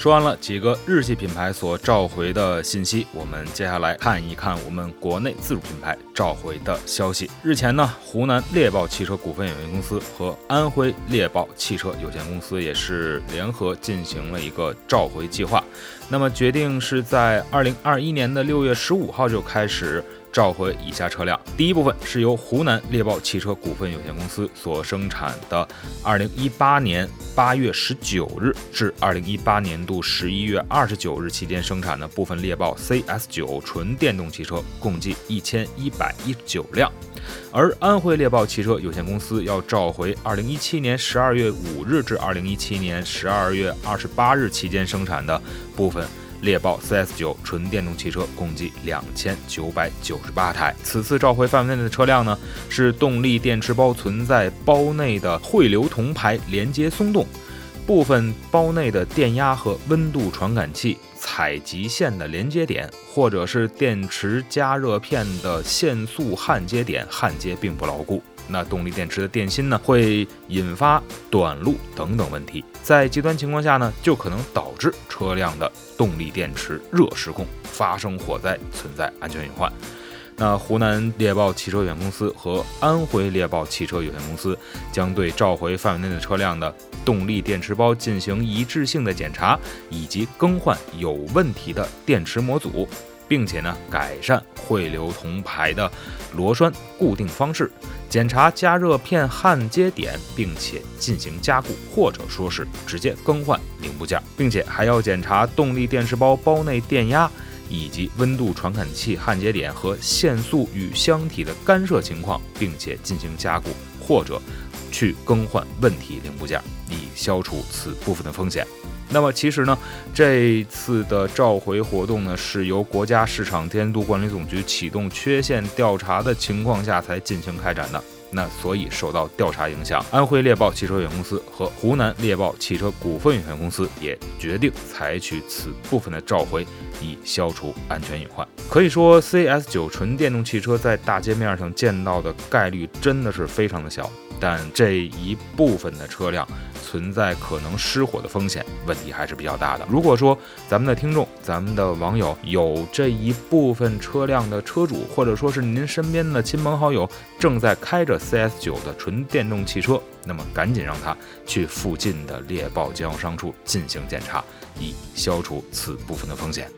说完了几个日系品牌所召回的信息，我们接下来看一看我们国内自主品牌召回的消息。日前呢，湖南猎豹汽车股份有限公司和安徽猎豹汽车有限公司也是联合进行了一个召回计划。那么决定是在二零二一年的六月十五号就开始。召回以下车辆，第一部分是由湖南猎豹汽车股份有限公司所生产的，二零一八年八月十九日至二零一八年度十一月二十九日期间生产的部分猎豹 CS 九纯电动汽车，共计一千一百一十九辆。而安徽猎豹汽车有限公司要召回二零一七年十二月五日至二零一七年十二月二十八日期间生产的部分。猎豹 CS9 纯电动汽车共计两千九百九十八台。此次召回范围内的车辆呢，是动力电池包存在包内的汇流铜牌连接松动，部分包内的电压和温度传感器采集线的连接点，或者是电池加热片的线速焊接点焊接并不牢固。那动力电池的电芯呢，会引发短路等等问题，在极端情况下呢，就可能导致车辆的动力电池热失控，发生火灾，存在安全隐患。那湖南猎豹汽车有限公司和安徽猎豹汽车有限公司将对召回范围内的车辆的动力电池包进行一致性的检查，以及更换有问题的电池模组。并且呢，改善汇流铜排的螺栓固定方式，检查加热片焊接点，并且进行加固，或者说是直接更换零部件，并且还要检查动力电池包包内电压以及温度传感器焊接点和线速与箱体的干涉情况，并且进行加固或者去更换问题零部件，以消除此部分的风险。那么其实呢，这次的召回活动呢，是由国家市场监督管理总局启动缺陷调查的情况下才进行开展的。那所以受到调查影响，安徽猎豹汽车有限公司和湖南猎豹汽车股份有限公司也决定采取此部分的召回，以消除安全隐患。可以说，CS 九纯电动汽车在大街面上见到的概率真的是非常的小。但这一部分的车辆存在可能失火的风险，问题还是比较大的。如果说咱们的听众、咱们的网友有这一部分车辆的车主，或者说是您身边的亲朋好友正在开着 CS 九的纯电动汽车，那么赶紧让他去附近的猎豹经销商处进行检查，以消除此部分的风险。